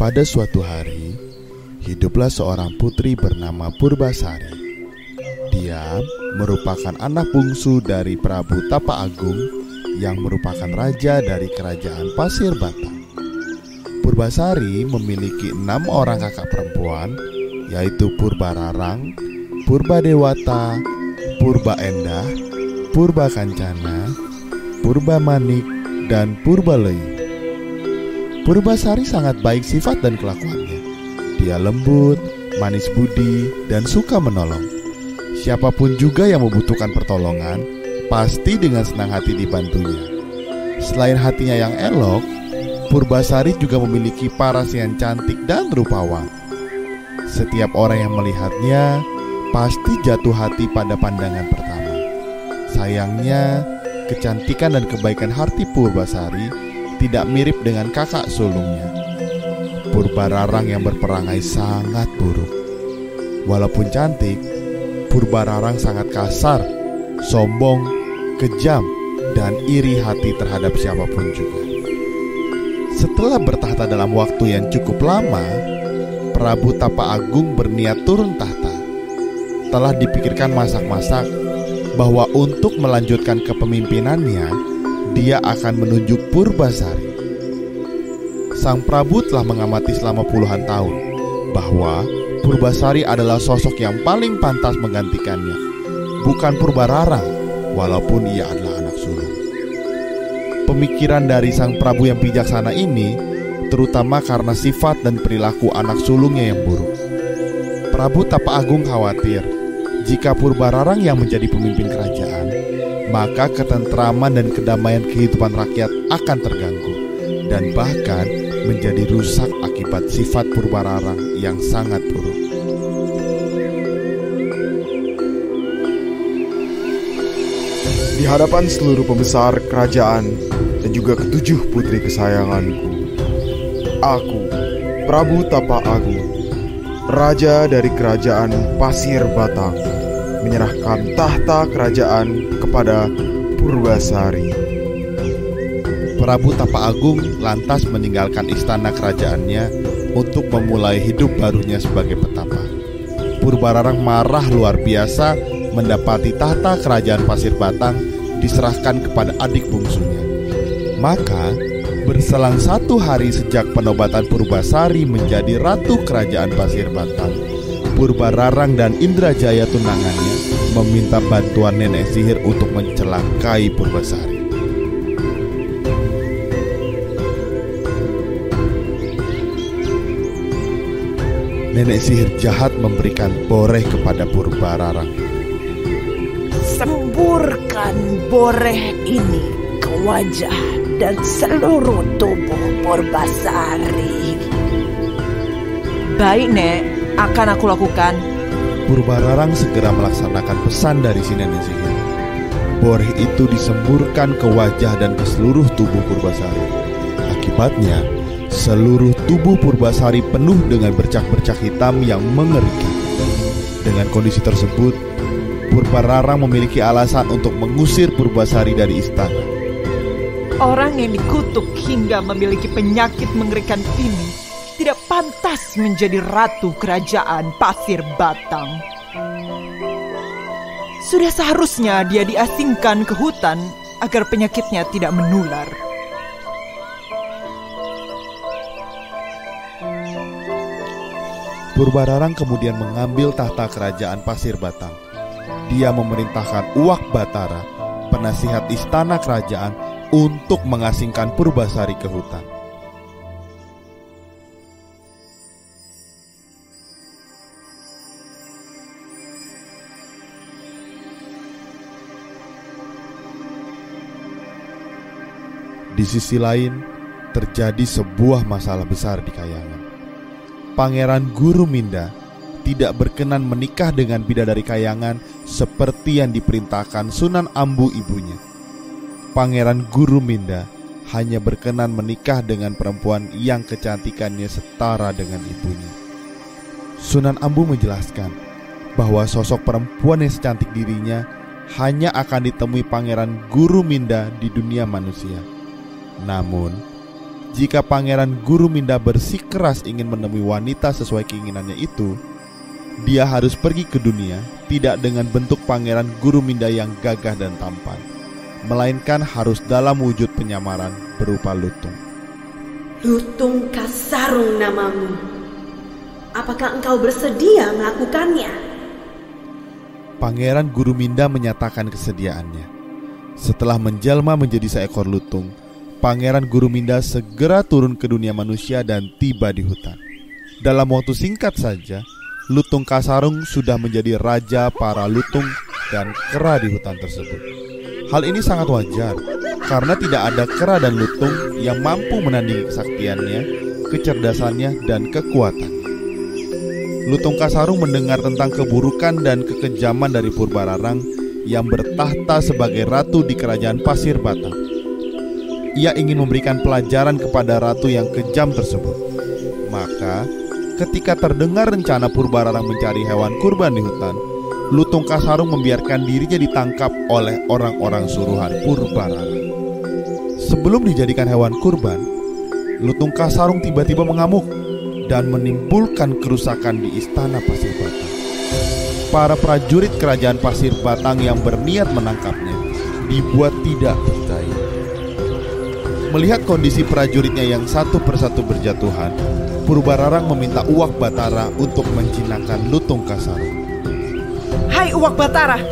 Pada suatu hari, hiduplah seorang putri bernama Purbasari. Dia merupakan anak bungsu dari Prabu Tapa Agung yang merupakan raja dari kerajaan Pasir Batang. Purbasari memiliki enam orang kakak perempuan, yaitu Purbararang, Purba Dewata, Purba Endah, Purba Kancana, Purba Manik, dan Purba Lei. Purbasari sangat baik sifat dan kelakuannya. Dia lembut, manis budi, dan suka menolong. Siapa pun juga yang membutuhkan pertolongan, pasti dengan senang hati dibantunya. Selain hatinya yang elok, Purbasari juga memiliki paras yang cantik dan rupawan. Setiap orang yang melihatnya pasti jatuh hati pada pandangan pertama. Sayangnya, kecantikan dan kebaikan hati Purbasari tidak mirip dengan kakak sulungnya. Purbararang yang berperangai sangat buruk. Walaupun cantik, Purbararang sangat kasar, sombong, kejam, dan iri hati terhadap siapa pun juga. Setelah bertahta dalam waktu yang cukup lama, Prabu Tapa Agung berniat turun tahta. Telah dipikirkan masak-masak bahwa untuk melanjutkan kepemimpinannya, dia akan menunjuk Purbasari. Sang Prabu telah mengamati selama puluhan tahun bahwa Purbasari adalah sosok yang paling pantas menggantikannya, bukan Purbararang, walaupun ia adalah anak sulung. Pemikiran dari sang Prabu yang bijaksana ini terutama karena sifat dan perilaku anak sulungnya yang buruk. Prabu Tapa Agung khawatir jika Purbararang yang menjadi pemimpin kerajaan maka ketentraman dan kedamaian kehidupan rakyat akan terganggu dan bahkan menjadi rusak akibat sifat Purbararang yang sangat buruk. Di hadapan seluruh pembesar kerajaan dan juga ketujuh putri kesayanganku, aku, Prabu Tapa Agung, Raja dari Kerajaan Pasir Batang, menyerahkan tahta kerajaan kepada Purbasari. Prabu Tapa Agung lantas meninggalkan istana kerajaannya untuk memulai hidup barunya sebagai petapa. Purbararang marah luar biasa mendapati tahta kerajaan Pasir Batang diserahkan kepada adik bungsunya. Maka, berselang satu hari sejak penobatan Purbasari menjadi ratu kerajaan Pasir Batang, Purbararang dan Indrajaya tunangannya meminta bantuan nenek sihir untuk mencelakai Purbasari. Nenek sihir jahat memberikan boreh kepada Purbararang. Semburkan boreh ini ke wajah dan seluruh tubuh Purbasari. Baik, Nek, akan aku lakukan. Purbararang segera melaksanakan pesan dari si nenek sihir. Boreh itu disemburkan ke wajah dan ke seluruh tubuh Purbasari. Akibatnya, seluruh tubuh Purbasari penuh dengan bercak-bercak hitam yang mengerikan. Dengan kondisi tersebut, Purbararang memiliki alasan untuk mengusir Purbasari dari istana. Orang yang dikutuk hingga memiliki penyakit mengerikan ini tidak pantas menjadi ratu kerajaan Pasir Batang. Sudah seharusnya dia diasingkan ke hutan agar penyakitnya tidak menular. Purbararang kemudian mengambil tahta kerajaan Pasir Batang. Dia memerintahkan Uwak Batara, penasihat istana kerajaan, untuk mengasingkan Purbasari ke hutan. Di sisi lain, terjadi sebuah masalah besar di Kayangan. Pangeran Guru Minda tidak berkenan menikah dengan bidadari Kayangan seperti yang diperintahkan Sunan Ambu ibunya. Pangeran Guru Minda hanya berkenan menikah dengan perempuan yang kecantikannya setara dengan ibunya. Sunan Ambu menjelaskan bahwa sosok perempuan yang secantik dirinya hanya akan ditemui Pangeran Guru Minda di dunia manusia. Namun, jika pangeran Guru Minda bersikeras ingin menemui wanita sesuai keinginannya itu, dia harus pergi ke dunia tidak dengan bentuk pangeran Guru Minda yang gagah dan tampan, melainkan harus dalam wujud penyamaran berupa lutung. Lutung Kasarung namamu. Apakah engkau bersedia melakukannya? Pangeran Guru Minda menyatakan kesediaannya. Setelah menjelma menjadi seekor lutung, Pangeran Guru Minda segera turun ke dunia manusia dan tiba di hutan. Dalam waktu singkat saja, Lutung Kasarung sudah menjadi raja para lutung dan kera di hutan tersebut. Hal ini sangat wajar karena tidak ada kera dan lutung yang mampu menandingi kesaktiannya, kecerdasannya, dan kekuatannya. Lutung Kasarung mendengar tentang keburukan dan kekejaman dari Purbararang yang bertahta sebagai ratu di kerajaan Pasir Batang. Ia ingin memberikan pelajaran kepada ratu yang kejam tersebut. Maka, ketika terdengar rencana Purbararang mencari hewan kurban di hutan, Lutung Kasarung membiarkan dirinya ditangkap oleh orang-orang suruhan Purbararang. Sebelum dijadikan hewan kurban, Lutung Kasarung tiba-tiba mengamuk dan menimbulkan kerusakan di istana Pasir Batang para prajurit kerajaan pasir batang yang berniat menangkapnya dibuat tidak berdaya. Melihat kondisi prajuritnya yang satu persatu berjatuhan, Purbararang meminta Uwak Batara untuk menjinakkan Lutung Kasarung. Hai Uwak Batara,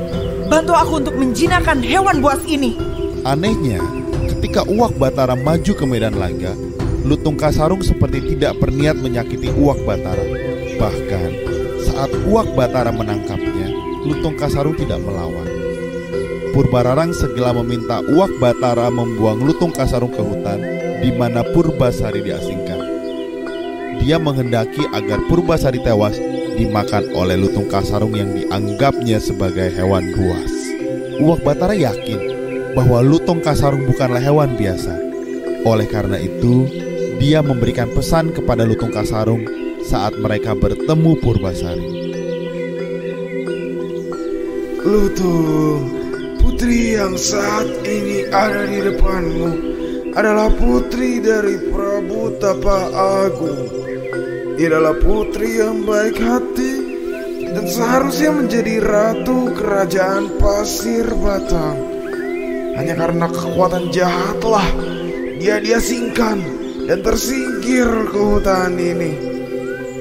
bantu aku untuk menjinakkan hewan buas ini. Anehnya, ketika Uwak Batara maju ke medan laga, Lutung Kasarung seperti tidak berniat menyakiti Uwak Batara. Bahkan, saat Uwak Batara menangkapnya, Lutung Kasarung tidak melawan. Purbararang segera meminta Uwak Batara membuang Lutung Kasarung ke hutan di mana Purbasari diasingkan. Dia menghendaki agar Purbasari tewas dimakan oleh Lutung Kasarung yang dianggapnya sebagai hewan buas. Uwak Batara yakin bahwa Lutung Kasarung bukanlah hewan biasa. Oleh karena itu, dia memberikan pesan kepada Lutung Kasarung saat mereka bertemu Purbasari. Lutung, putri yang saat ini ada di depanmu adalah putri dari Prabu Tapa Agung. Dia adalah putri yang baik hati dan seharusnya menjadi ratu kerajaan Pasir Batang. Hanya karena kekuatan jahatlah dia diasingkan dan tersingkir ke hutan ini.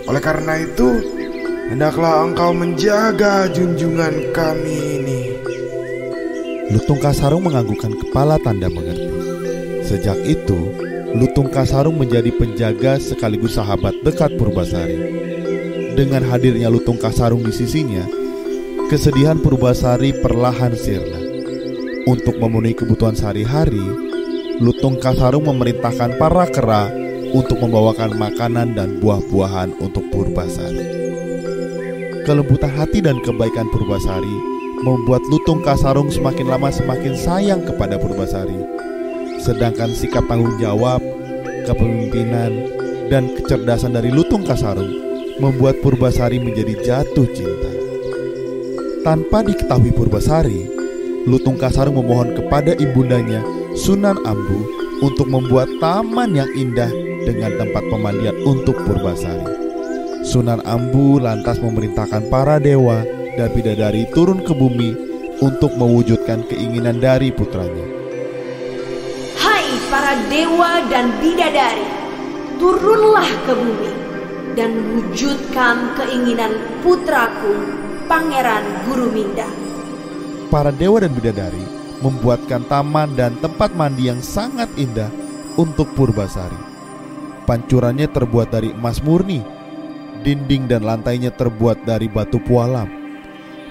Oleh karena itu, hendaklah engkau menjaga junjungan kami. Lutung Kasarung menganggukkan kepala tanda mengerti. Sejak itu, Lutung Kasarung menjadi penjaga sekaligus sahabat dekat Purbasari. Dengan hadirnya Lutung Kasarung di sisinya, kesedihan Purbasari perlahan sirna. Untuk memenuhi kebutuhan sehari-hari, Lutung Kasarung memerintahkan para kera untuk membawakan makanan dan buah-buahan untuk Purbasari. Kelembutan hati dan kebaikan Purbasari membuat Lutung Kasarung semakin lama semakin sayang kepada Purbasari. Sedangkan sikap tanggung jawab, kepemimpinan, dan kecerdasan dari Lutung Kasarung membuat Purbasari menjadi jatuh cinta. Tanpa diketahui Purbasari, Lutung Kasarung memohon kepada ibundanya Sunan Ambu untuk membuat taman yang indah dengan tempat pemandian untuk Purbasari. Sunan Ambu lantas memerintahkan para dewa dan bidadari turun ke bumi untuk mewujudkan keinginan dari putranya. Hai para dewa dan bidadari, turunlah ke bumi dan wujudkan keinginan putraku, Pangeran Guru Minda. Para dewa dan bidadari membuatkan taman dan tempat mandi yang sangat indah untuk Purbasari. Pancurannya terbuat dari emas murni. Dinding dan lantainya terbuat dari batu pualam.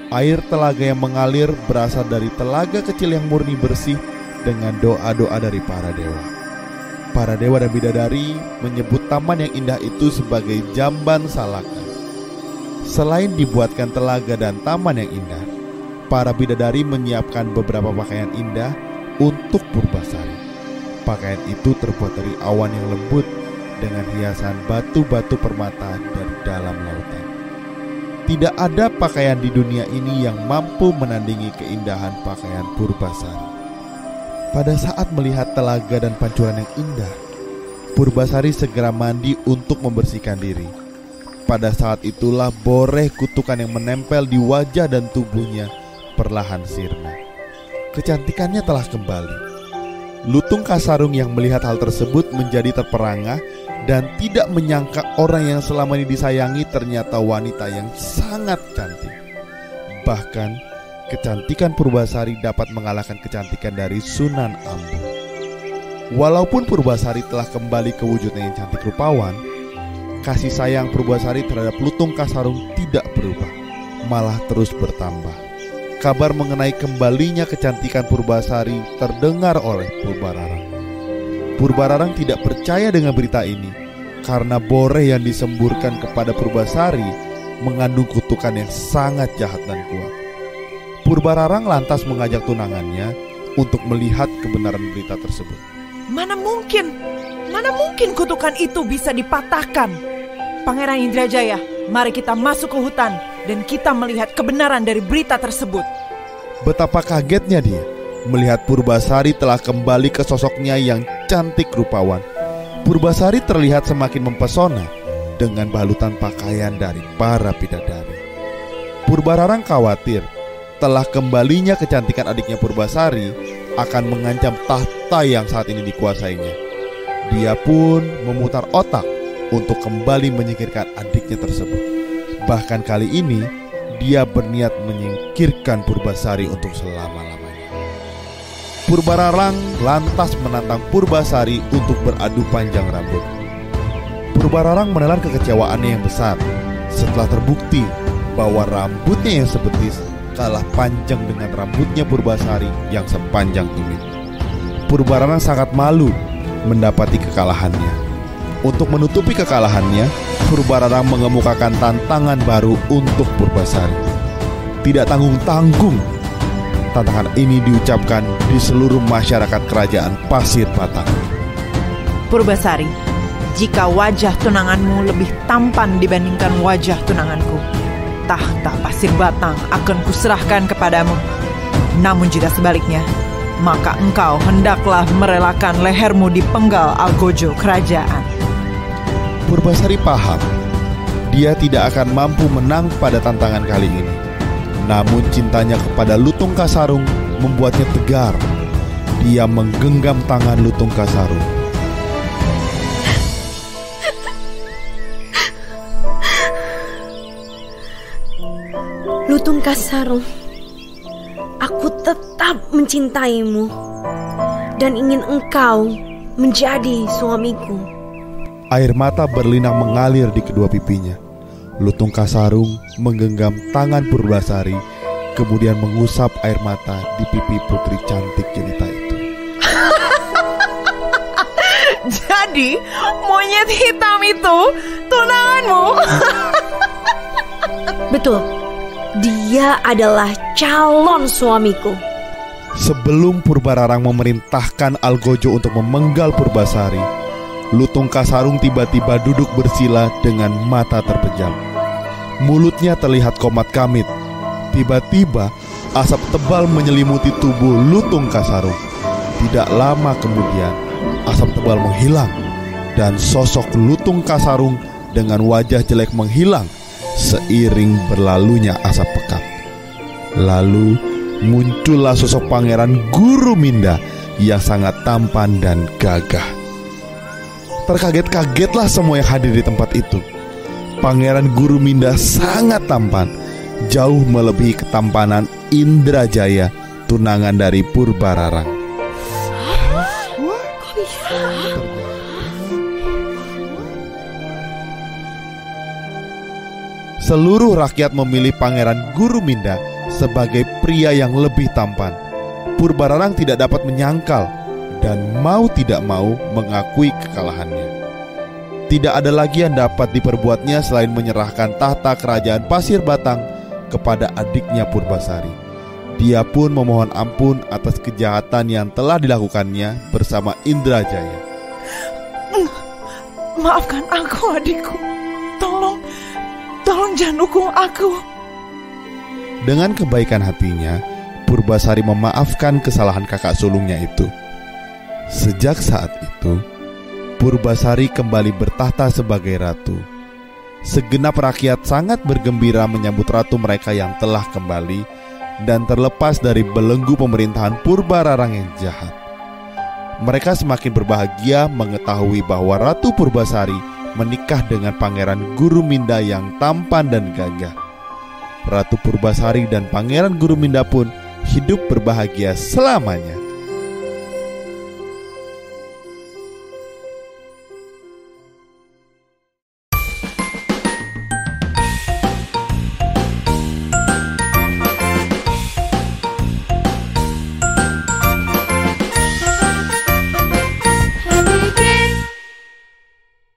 Air telaga yang mengalir berasal dari telaga kecil yang murni bersih dengan doa-doa dari para dewa. Para dewa dan bidadari menyebut taman yang indah itu sebagai Jamban Salaka. Selain dibuatkan telaga dan taman yang indah, para bidadari menyiapkan beberapa pakaian indah untuk Purbasari. Pakaian itu terbuat dari awan yang lembut dengan hiasan batu-batu permata dari dalam lautan. Tidak ada pakaian di dunia ini yang mampu menandingi keindahan pakaian Purbasari. Pada saat melihat telaga dan pancuran yang indah, Purbasari segera mandi untuk membersihkan diri. Pada saat itulah boreh kutukan yang menempel di wajah dan tubuhnya perlahan sirna. Kecantikannya telah kembali. Lutung Kasarung yang melihat hal tersebut menjadi terperangah dan tidak menyangka orang yang selama ini disayangi ternyata wanita yang sangat cantik. Bahkan kecantikan Purbasari dapat mengalahkan kecantikan dari Sunan Ambu. Walaupun Purbasari telah kembali ke wujudnya yang cantik rupawan, kasih sayang Purbasari terhadap Lutung Kasarung tidak berubah, malah terus bertambah. Kabar mengenai kembalinya kecantikan Purbasari terdengar oleh Purbararang. Purbararang tidak percaya dengan berita ini karena boreh yang disemburkan kepada Purbasari mengandung kutukan yang sangat jahat dan kuat. Purbararang lantas mengajak tunangannya untuk melihat kebenaran berita tersebut. Mana mungkin? Mana mungkin kutukan itu bisa dipatahkan? Pangeran Indrajaya, mari kita masuk ke hutan dan kita melihat kebenaran dari berita tersebut. Betapa kagetnya dia melihat Purbasari telah kembali ke sosoknya yang cantik rupawan. Purbasari terlihat semakin mempesona dengan balutan pakaian dari para bidadari. Purbararang khawatir telah kembalinya kecantikan adiknya Purbasari akan mengancam tahta yang saat ini dikuasainya. Dia pun memutar otak untuk kembali menyingkirkan adiknya tersebut. Bahkan kali ini dia berniat menyingkirkan Purbasari untuk selama-lamanya. Purbararang lantas menantang Purbasari untuk beradu panjang rambut. Purbararang menelan kekecewaannya yang besar setelah terbukti bahwa rambutnya yang sebetis kalah panjang dengan rambutnya Purbasari yang sepanjang tumit. Purbararang sangat malu mendapati kekalahannya. Untuk menutupi kekalahannya, Purbararang mengemukakan tantangan baru untuk Purbasari. Tidak tanggung-tanggung, tantangan ini diucapkan di seluruh masyarakat kerajaan Pasir Batang. Purbasari, jika wajah tunanganmu lebih tampan dibandingkan wajah tunanganku, tahta pasir batang akan kuserahkan kepadamu. Namun jika sebaliknya, maka engkau hendaklah merelakan lehermu di penggal algojo kerajaan. Purbasari paham, dia tidak akan mampu menang pada tantangan kali ini. Namun cintanya kepada Lutung Kasarung membuatnya tegar. Dia menggenggam tangan Lutung Kasarung. Lutung Kasarung, aku tetap mencintaimu dan ingin engkau menjadi suamiku. Air mata berlinang mengalir di kedua pipinya. Lutung Kasarung menggenggam tangan Purbasari, kemudian mengusap air mata di pipi putri cantik jelita itu. Jadi, monyet hitam itu tunanganmu. Betul, dia adalah calon suamiku. Sebelum Purbararang memerintahkan Algojo untuk memenggal Purbasari, Lutung Kasarung tiba-tiba duduk bersila dengan mata terpejam. Mulutnya terlihat komat kamit. Tiba-tiba asap tebal menyelimuti tubuh Lutung Kasarung. Tidak lama kemudian, asap tebal menghilang dan sosok Lutung Kasarung dengan wajah jelek menghilang seiring berlalunya asap pekat. Lalu muncullah sosok pangeran Guru Minda yang sangat tampan dan gagah. Terkaget-kagetlah semua yang hadir di tempat itu. Pangeran Guru Minda sangat tampan, jauh melebihi ketampanan Indrajaya, tunangan dari Purbararang. Seluruh rakyat memilih Pangeran Guru Minda sebagai pria yang lebih tampan. Purbararang tidak dapat menyangkal dan mau tidak mau mengakui kekalahannya. Tidak ada lagi yang dapat diperbuatnya selain menyerahkan tahta kerajaan Pasir Batang kepada adiknya Purbasari. Dia pun memohon ampun atas kejahatan yang telah dilakukannya bersama Indrajaya. Maafkan aku adikku. Tolong, tolong jangan hukum aku. Dengan kebaikan hatinya, Purbasari memaafkan kesalahan kakak sulungnya itu. Sejak saat itu, Purbasari kembali bertahta sebagai ratu. Segenap rakyat sangat bergembira menyambut ratu mereka yang telah kembali dan terlepas dari belenggu pemerintahan Purba Rarang yang jahat. Mereka semakin berbahagia mengetahui bahwa Ratu Purbasari menikah dengan Pangeran Guru Minda yang tampan dan gagah. Ratu Purbasari dan Pangeran Guru Minda pun hidup berbahagia selamanya.